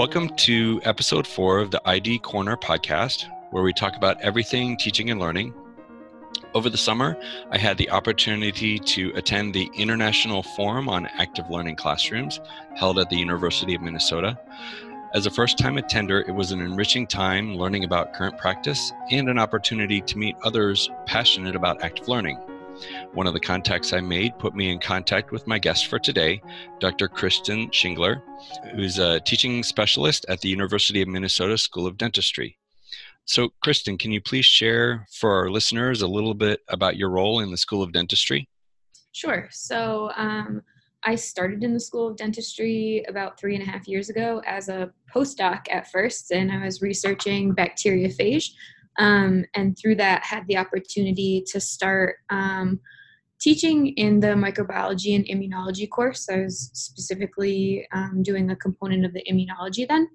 Welcome to episode four of the ID Corner podcast, where we talk about everything teaching and learning. Over the summer, I had the opportunity to attend the International Forum on Active Learning Classrooms held at the University of Minnesota. As a first time attender, it was an enriching time learning about current practice and an opportunity to meet others passionate about active learning. One of the contacts I made put me in contact with my guest for today, Dr. Kristin Shingler, who's a teaching specialist at the University of Minnesota School of Dentistry. So, Kristin, can you please share for our listeners a little bit about your role in the School of Dentistry? Sure. So, um, I started in the School of Dentistry about three and a half years ago as a postdoc at first, and I was researching bacteriophage, um, and through that had the opportunity to start um, teaching in the microbiology and immunology course i was specifically um, doing a component of the immunology then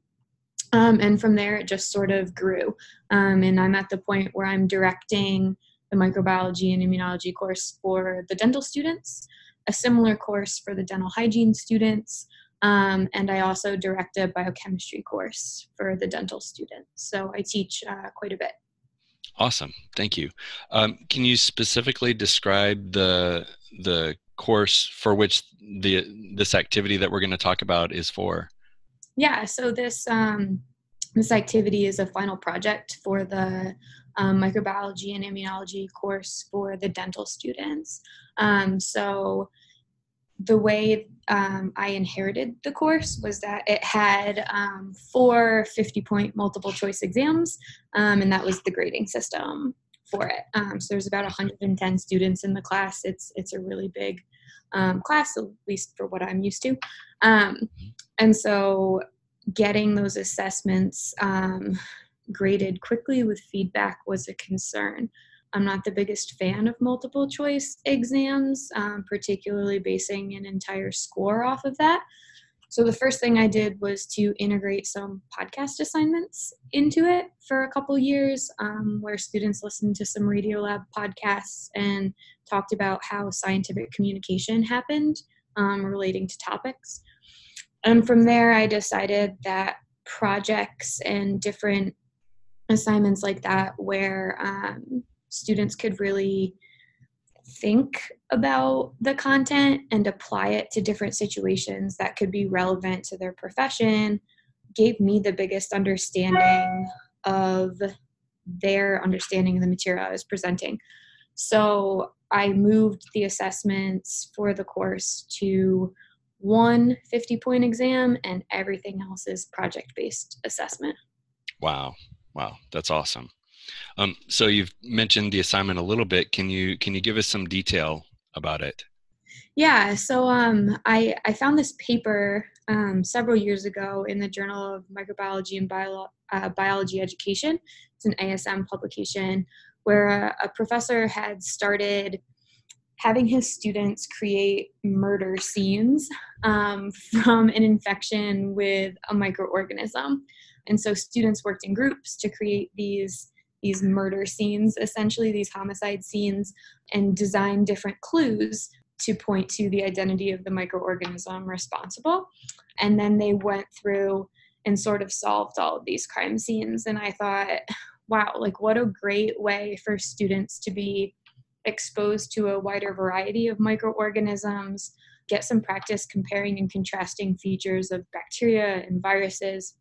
um, and from there it just sort of grew um, and i'm at the point where i'm directing the microbiology and immunology course for the dental students a similar course for the dental hygiene students um, and I also direct a biochemistry course for the dental students. So I teach uh, quite a bit. Awesome, thank you. Um, can you specifically describe the the course for which the this activity that we're going to talk about is for? Yeah, so this um, this activity is a final project for the um, microbiology and immunology course for the dental students. Um, so the way um, I inherited the course was that it had um, four 50 point multiple choice exams, um, and that was the grading system for it. Um, so there's about 110 students in the class. It's it's a really big um, class, at least for what I'm used to. Um, and so getting those assessments graded quickly with feedback was a concern. I'm not the biggest fan of multiple choice exams, um, particularly basing an entire score off of that. So the first thing I did was to integrate some podcast assignments into it for a couple years, um, where students listened to some Radiolab podcasts and talked about how scientific communication happened um, relating to topics. And from there, I decided that projects and different assignments like that, where um, students could really think about the content and apply it to different situations that could be relevant to their profession gave me the biggest understanding of their understanding of the material I was presenting. So I moved the assessments for the course to one 50 point exam and everything else is project based assessment. Wow. Wow. That's awesome. Um, so you've mentioned the assignment a little bit. Can you can you give us some detail about it? Yeah, so um, I I found this paper um, several years ago in the Journal of Microbiology and Bio, uh, Biology Education. It's an ASM publication where a, a professor had started having his students create murder scenes um, from an infection with a microorganism. And so students worked in groups to create these these murder scenes, essentially these homicide scenes, and design different clues to point to the identity of the microorganism responsible. And then they went through and sort of solved all of these crime scenes. And I thought, wow, like what a great way for students to be exposed to a wider variety of microorganisms, get some practice comparing and contrasting features of bacteria and viruses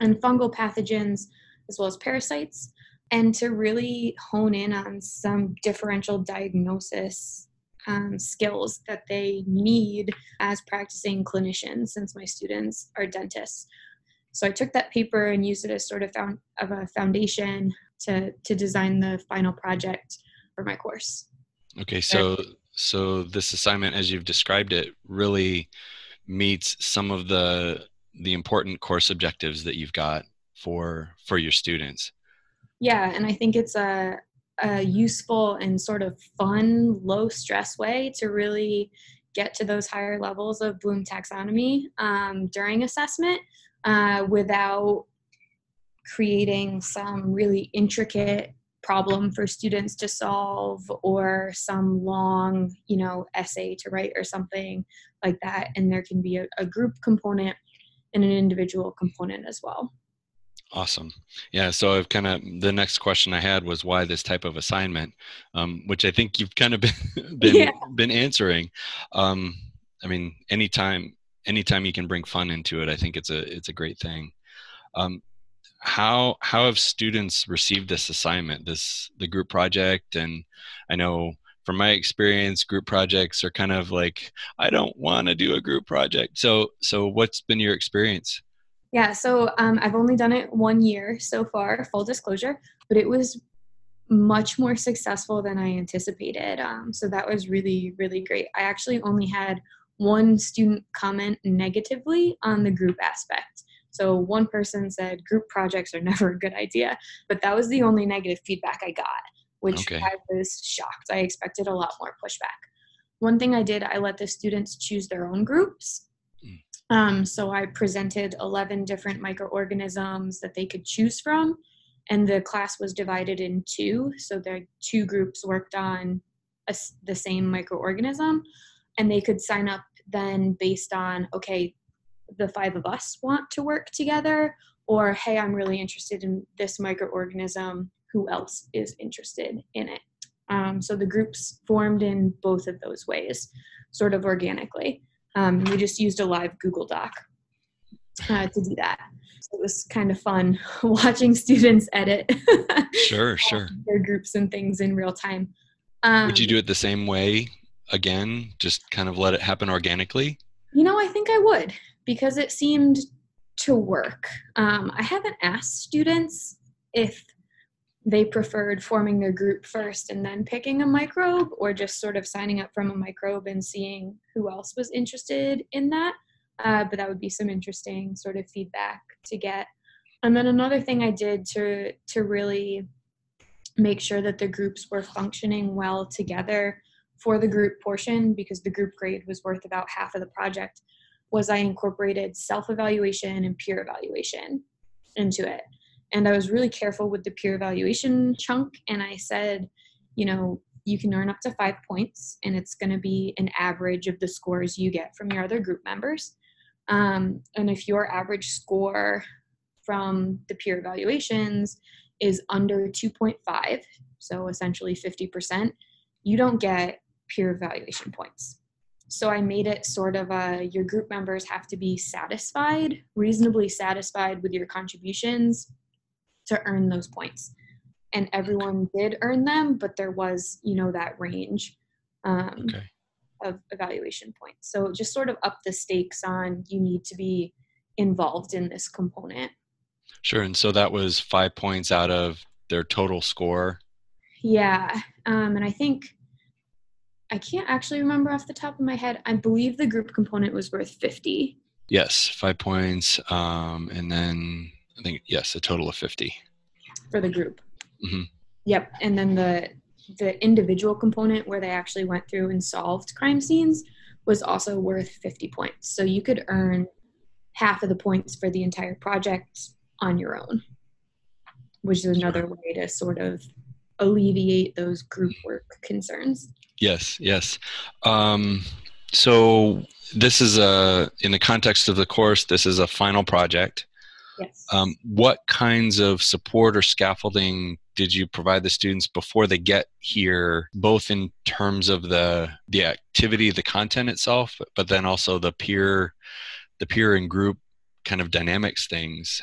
and fungal pathogens, as well as parasites, and to really hone in on some differential diagnosis um, skills that they need as practicing clinicians since my students are dentists. So i took that paper and used it as sort of, found, of a foundation to, to design the final project for my course. Okay so so this assignment as you've described it really meets some of the the important course objectives that you've got for for your students yeah, and I think it's a, a useful and sort of fun, low stress way to really get to those higher levels of Bloom taxonomy um, during assessment uh, without creating some really intricate problem for students to solve or some long you know essay to write or something like that and there can be a, a group component and an individual component as well. Awesome. Yeah. So I've kind of the next question I had was why this type of assignment, um, which I think you've kind of been been, yeah. been answering. Um, I mean, anytime anytime you can bring fun into it, I think it's a it's a great thing. Um, how how have students received this assignment, this the group project? And I know from my experience, group projects are kind of like I don't want to do a group project. So so what's been your experience? Yeah, so um, I've only done it one year so far, full disclosure, but it was much more successful than I anticipated. Um, so that was really, really great. I actually only had one student comment negatively on the group aspect. So one person said group projects are never a good idea, but that was the only negative feedback I got, which okay. I was shocked. I expected a lot more pushback. One thing I did, I let the students choose their own groups. Um, so I presented 11 different microorganisms that they could choose from, and the class was divided in two. So the two groups worked on a, the same microorganism, and they could sign up then based on okay, the five of us want to work together, or hey, I'm really interested in this microorganism. Who else is interested in it? Um, so the groups formed in both of those ways, sort of organically. Um, we just used a live Google Doc uh, to do that. So it was kind of fun watching students edit. sure, sure. Their groups and things in real time. Um, Would you do it the same way again? Just kind of let it happen organically? You know, I think I would because it seemed to work. Um, I haven't asked students if they preferred forming their group first and then picking a microbe or just sort of signing up from a microbe and seeing who else was interested in that. Uh, but that would be some interesting sort of feedback to get. And then another thing i did to to really make sure that the groups were functioning well together for the group portion because the group grade was worth about half of the project was i incorporated self-evaluation and peer evaluation into it and I was really careful with the peer evaluation chunk. And I said, you know, you can earn up to five points, and it's going to be an average of the scores you get from your other group members. Um, and if your average score from the peer evaluations is under 2.5, so essentially 50%, you don't get peer evaluation points. So I made it sort of a your group members have to be satisfied, reasonably satisfied with your contributions to earn those points. And everyone did earn them but there was you know that range um, okay. of evaluation points. So just sort of up the stakes on you need to be involved in this component. Sure and so that was five points out of their total score? Yeah um, and i think i can't actually remember off the top of my head. I believe the group component was worth 50 yes five points um, and then I think yes, a total of fifty for the group. Mm-hmm. Yep, and then the the individual component where they actually went through and solved crime scenes was also worth 50 points. So you could earn half of the points for the entire project on your own, which is another sure. way to sort of alleviate those group work concerns. Yes, yes. Um, so this is a in the context of the course. This is a final project. Yes. Um, what kinds of support or scaffolding did you provide the students before they get here, both in terms of the the activity, the content itself, but then also the peer, the peer and group kind of dynamics things?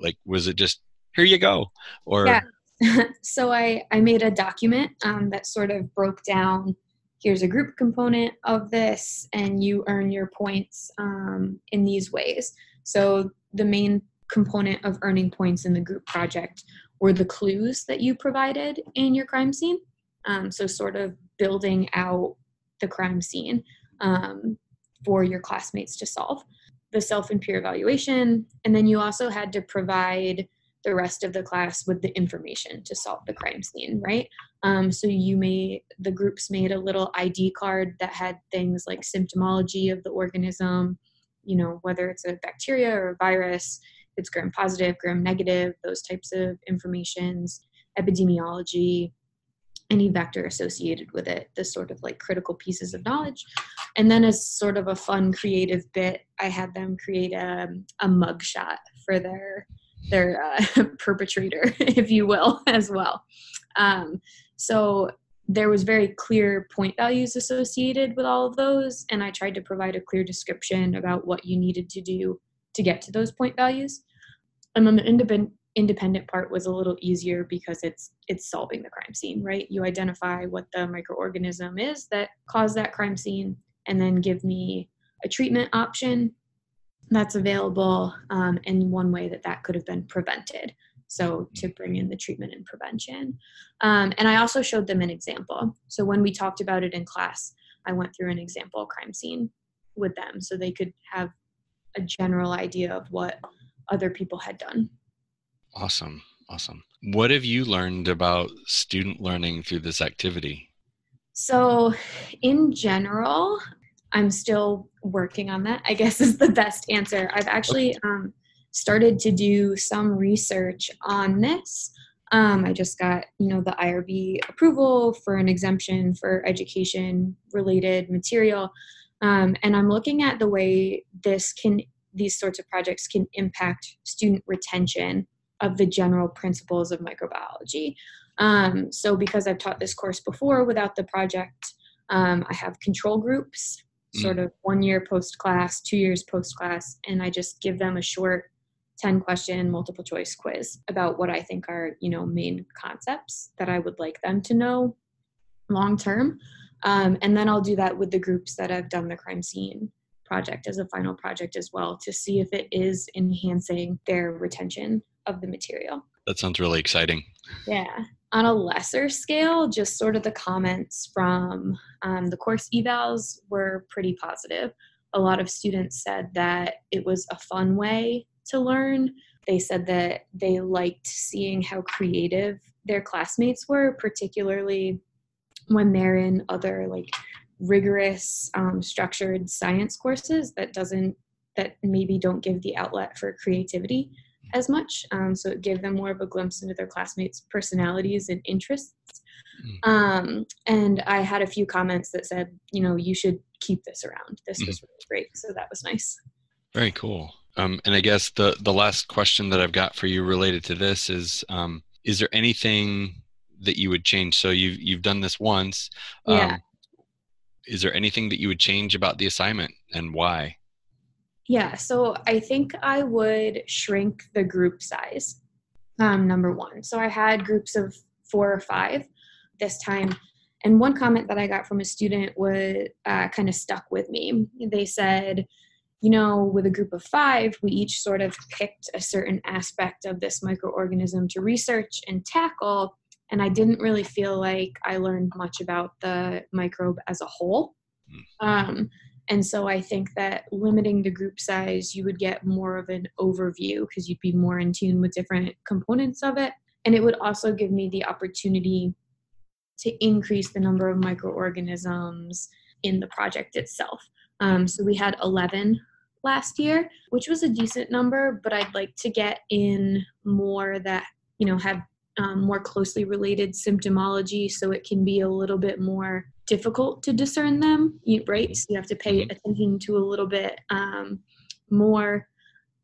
Like, was it just here you go, or? Yeah. so I I made a document um, that sort of broke down here's a group component of this and you earn your points um, in these ways so the main component of earning points in the group project were the clues that you provided in your crime scene. Um, so, sort of building out the crime scene um, for your classmates to solve. The self and peer evaluation, and then you also had to provide the rest of the class with the information to solve the crime scene, right? Um, so you may the groups made a little ID card that had things like symptomology of the organism, you know, whether it's a bacteria or a virus, it's gram positive, gram negative, those types of informations, epidemiology. any vector associated with it, the sort of like critical pieces of knowledge. And then as sort of a fun creative bit, I had them create a, a mug shot for their their uh, perpetrator, if you will, as well. Um, so there was very clear point values associated with all of those, and I tried to provide a clear description about what you needed to do to get to those point values. And then the independent independent part was a little easier because it's it's solving the crime scene right? You identify what the microorganism is that caused that crime scene and then give me a treatment option that's available um, and one way that that could have been prevented. So to bring in the treatment and prevention. Um, and i also showed them an example. So when we talked about it in class i went through an example crime scene with them so they could have a general idea of what other people had done Awesome. Awesome. What have you learned about student learning through this activity? So, in general, I'm still working on that, I guess is the best answer. I've actually um, started to do some research on this. Um, I just got, you know, the IRB approval for an exemption for education related material. Um, and I'm looking at the way this can, these sorts of projects can impact student retention of the general principles of microbiology. Um, so, because I've taught this course before without the project, um, I have control groups, sort mm. of one year post class, two years post class, and I just give them a short 10 question multiple choice quiz about what I think are, you know, main concepts that I would like them to know long term. Um, and then I'll do that with the groups that have done the crime scene project as a final project as well to see if it is enhancing their retention of the material. That sounds really exciting. Yeah. On a lesser scale, just sort of the comments from um, the course evals were pretty positive. A lot of students said that it was a fun way to learn. They said that they liked seeing how creative their classmates were, particularly when they're in other like rigorous um, structured science courses that doesn't that maybe don't give the outlet for creativity as much. Um, so it gave them more of a glimpse into their classmates' personalities and interests. Mm. Um, and I had a few comments that said, you know, you should keep this around. This mm. was really great. So that was nice. Very cool. Um, and I guess the the last question that I've got for you related to this is: um, Is there anything that you would change? So you've you've done this once. Yeah. Um, is there anything that you would change about the assignment and why? Yeah, so I think I would shrink the group size, um, number one. So I had groups of four or five this time. And one comment that I got from a student was uh, kind of stuck with me. They said, you know, with a group of five, we each sort of picked a certain aspect of this microorganism to research and tackle. And I didn't really feel like I learned much about the microbe as a whole. Hmm. Um, and so I think that limiting the group size, you would get more of an overview because you'd be more in tune with different components of it. And it would also give me the opportunity to increase the number of microorganisms in the project itself. Um, so we had 11 last year, which was a decent number, but I'd like to get in more that, you know, have um, more closely related symptomology so it can be a little bit more difficult to discern them, right? So you have to pay mm-hmm. attention to a little bit um, more.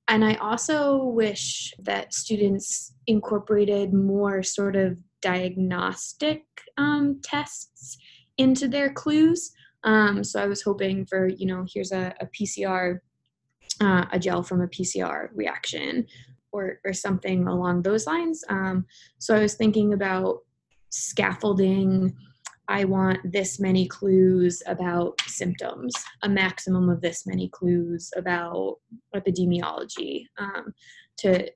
And I also wish that students incorporated more sort of diagnostic um, tests into their clues. Um, so I was hoping for, you know, here's a, a PCR, uh, a gel from a PCR reaction, or, or something along those lines. Um, so I was thinking about scaffolding I want this many clues about symptoms, a maximum of this many clues about epidemiology um, to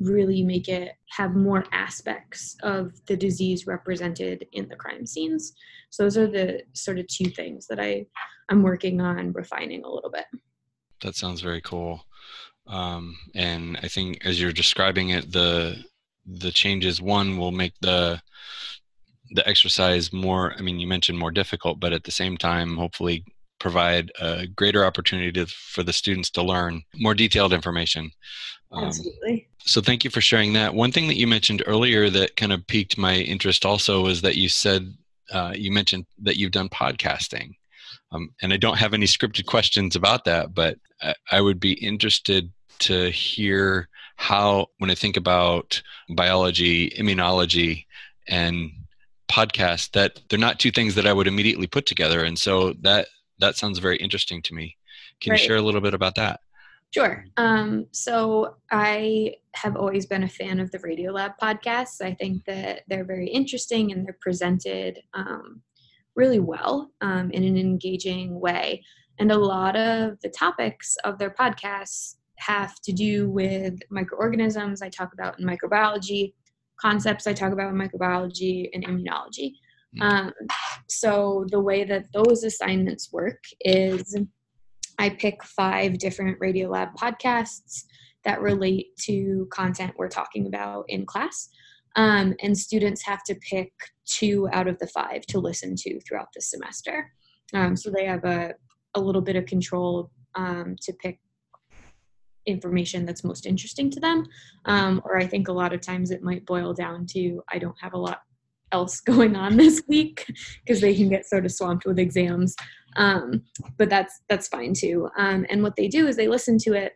really make it have more aspects of the disease represented in the crime scenes. So those are the sort of two things that I I'm working on refining a little bit. That sounds very cool. Um, and I think as you're describing it, the the changes one will make the the exercise more i mean you mentioned more difficult but at the same time hopefully provide a greater opportunity to, for the students to learn more detailed information. Um, Absolutely. So thank you for sharing that. One thing that you mentioned earlier that kind of piqued my interest also was that you said uh, you mentioned that you've done podcasting. Um, and I don't have any scripted questions about that, but I, I would be interested to hear how, when I think about biology, immunology, and podcast, that they're not two things that I would immediately put together. And so that that sounds very interesting to me. Can right. you share a little bit about that? Sure. Um, so I have always been a fan of the Radiolab podcasts. I think that they're very interesting and they're presented um, really well um, in an engaging way. And a lot of the topics of their podcasts have to do with microorganisms I talk about in microbiology, concepts I talk about in microbiology and immunology. Hmm. Um, so the way that those assignments work is I pick five different Radiolab podcasts that relate to content we're talking about in class. Um, and students have to pick two out of the five to listen to throughout the semester. Um, so they have a, a little bit of control um, to pick information that's most interesting to them. Um, or I think a lot of times it might boil down to I don't have a lot else going on this week because they can get sort of swamped with exams. Um, but that's that's fine too. Um, and what they do is they listen to it,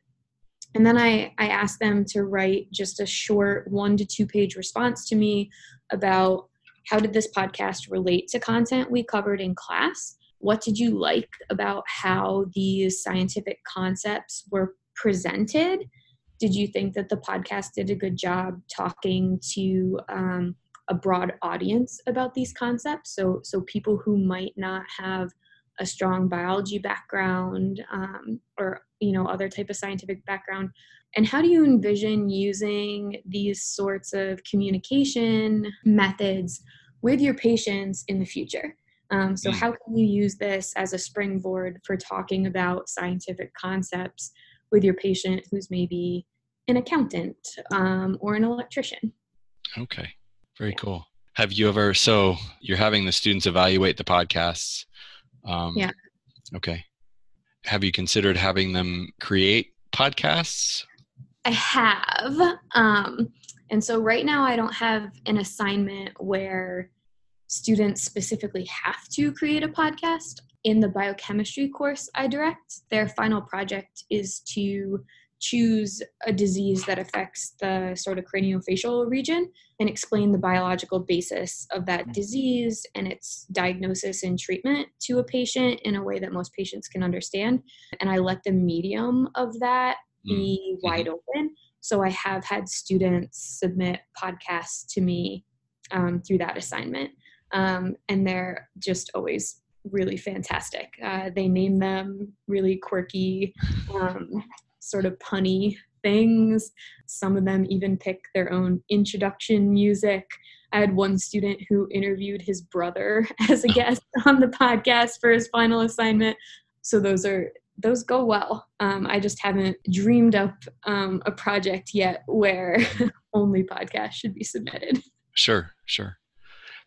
and then I I ask them to write just a short one to two page response to me about how did this podcast relate to content we covered in class. What did you like about how these scientific concepts were presented? Did you think that the podcast did a good job talking to um, a broad audience about these concepts? So, so people who might not have a strong biology background um, or you know other type of scientific background and how do you envision using these sorts of communication methods with your patients in the future um, so hmm. how can you use this as a springboard for talking about scientific concepts with your patient who's maybe an accountant um, or an electrician. Okay, very cool. Have you ever, so you're having the students evaluate the podcasts. Um, yeah. Okay. Have you considered having them create podcasts? I have. Um, and so right now I don't have an assignment where students specifically have to create a podcast in the biochemistry course I direct, their final project is to choose a disease that affects the sort of craniofacial region and explain the biological basis of that disease and its diagnosis and treatment to a patient in a way that most patients can understand. And I let the medium of that be mm-hmm. wide open. So I have had students submit podcasts to me um, through that assignment. Um, and they're just always really fantastic. Uh, they name them really quirky, um, sort of punny things. Some of them even pick their own introduction music. I had one student who interviewed his brother as a guest on the podcast for his final assignment. So those are those go well. Um, I just haven't dreamed up um, a project yet where only podcasts should be submitted. Sure, sure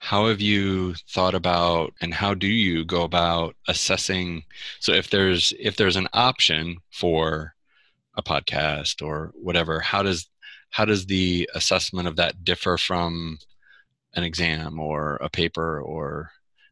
how have you thought about and how do you go about assessing? So if there's if there's an option for a podcast or whatever how does how does the assessment of that differ from an exam or a paper or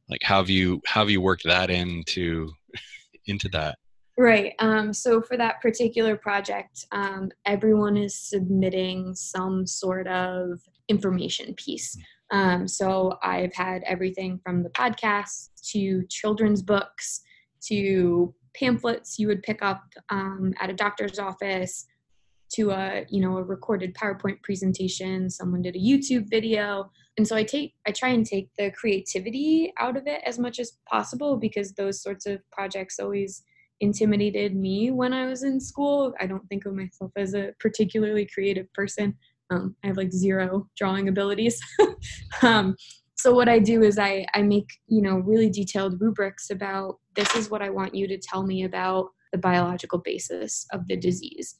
like how have you how have you worked that into into that? Right um, so for that particular project um, everyone is submitting some sort of information piece um, so I've had everything from the podcast to children's books to pamphlets you would pick up um, at a doctor's office to a you know a recorded PowerPoint presentation. Someone did a YouTube video, and so I take I try and take the creativity out of it as much as possible because those sorts of projects always intimidated me when I was in school. I don't think of myself as a particularly creative person. Um, I have like zero drawing abilities. um, so what I do is I, I make, you know, really detailed rubrics about this is what I want you to tell me about the biological basis of the disease.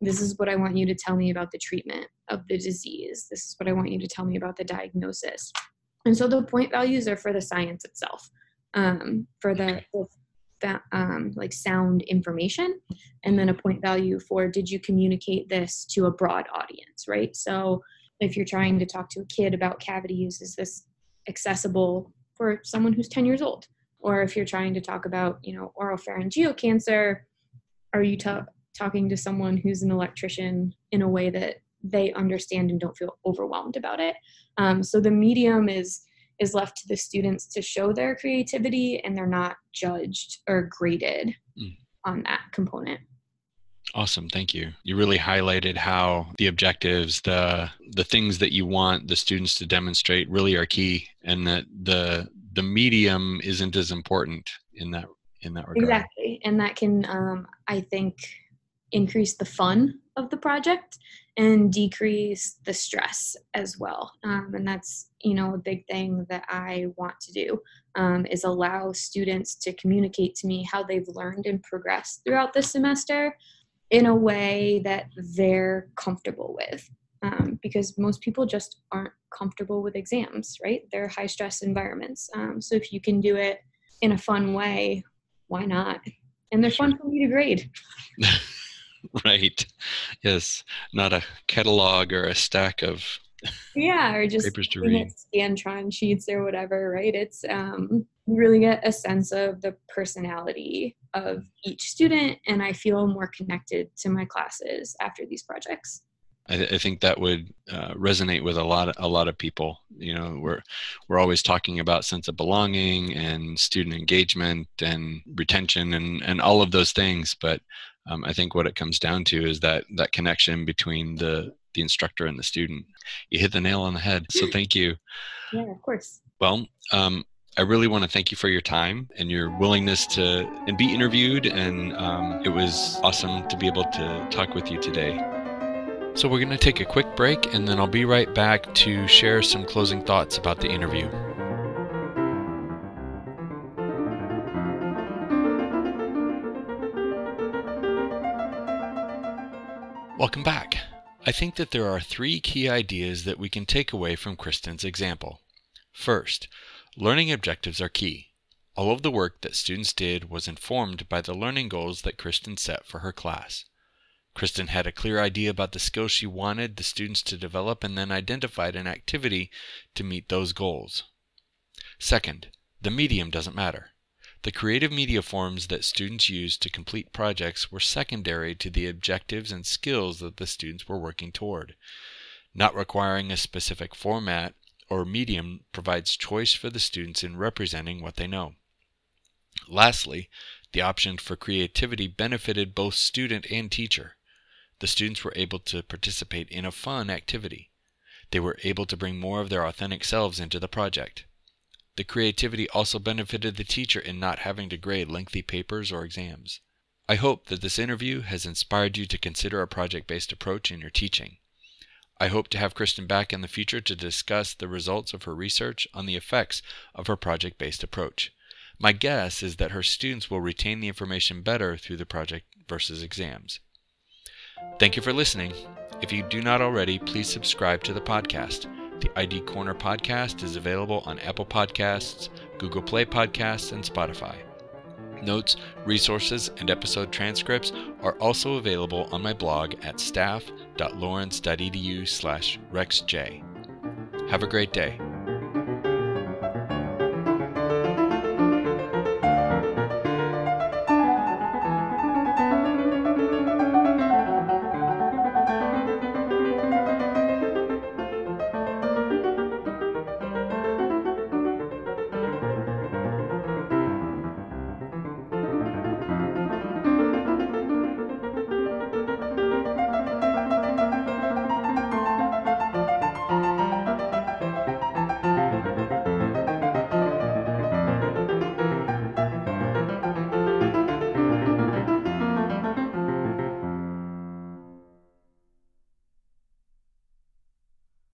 This is what I want you to tell me about the treatment of the disease. This is what I want you to tell me about the diagnosis. And so the point values are for the science itself, um, for the, the um, like sound information and then a point value for did you communicate this to a broad audience right? So if you're trying to talk to a kid about cavities is this accessible for someone who's 10 years old? Or if you're trying to talk about you know oropharyngeal cancer are you talking to someone who's an electrician in a way that they understand and don't feel overwhelmed about it? Um, so the medium is is left to the students to show their creativity and they're not judged or graded mm. on that component. Awesome thank you. You really highlighted how the objectives the the things that you want the students to demonstrate really are key and that the the medium isn't as important in that in that regard. Exactly and that can um, i think increase the fun of the project and decrease the stress as well. Um, and that's you know a big thing that i want to do um, is allow students to communicate to me how they've learned and progressed throughout the semester in a way that they're comfortable with. Um, because most people just aren't comfortable with exams right? They're high stress environments. Um, so if you can do it in a fun way why not? And they're fun for me to grade right yes not a catalog or a stack of yeah or just papers to read scantron sheets or whatever right it's um you really get a sense of the personality of each student and i feel more connected to my classes after these projects I, th- I think that would uh, resonate with a lot of, a lot of people. You know, we're we're always talking about sense of belonging and student engagement and retention and and all of those things. But um, I think what it comes down to is that that connection between the the instructor and the student. You hit the nail on the head. So thank you. Yeah, of course. Well, um, I really want to thank you for your time and your willingness to and be interviewed. And um, it was awesome to be able to talk with you today. So we're going to take a quick break, and then I'll be right back to share some closing thoughts about the interview. Welcome back. I think that there are three key ideas that we can take away from Kristin's example. First, Learning objectives are key. All of the work that students did was informed by the learning goals that Kristin set for her class. Kristin had a clear idea about the skills she wanted the students to develop and then identified an activity to meet those goals. Second, the medium doesn't matter. The creative media forms that students used to complete projects were secondary to the objectives and skills that the students were working toward. Not requiring a specific format or medium provides choice for the students in representing what they know. Lastly, the option for creativity benefited both student and teacher. The students were able to participate in a fun activity. They were able to bring more of their authentic selves into the project. The creativity also benefited the teacher in not having to grade lengthy papers or exams. I hope that this interview has inspired you to consider a project based approach in your teaching. I hope to have Kristin back in the future to discuss the results of her research on the effects of her project based approach. My guess is that her students will retain the information better through the project versus exams. Thank you for listening. If you do not already, please subscribe to the podcast. The ID Corner podcast is available on Apple Podcasts, Google Play Podcasts, and Spotify. Notes, resources, and episode transcripts are also available on my blog at staff.lawrence.edu slash rexj. Have a great day.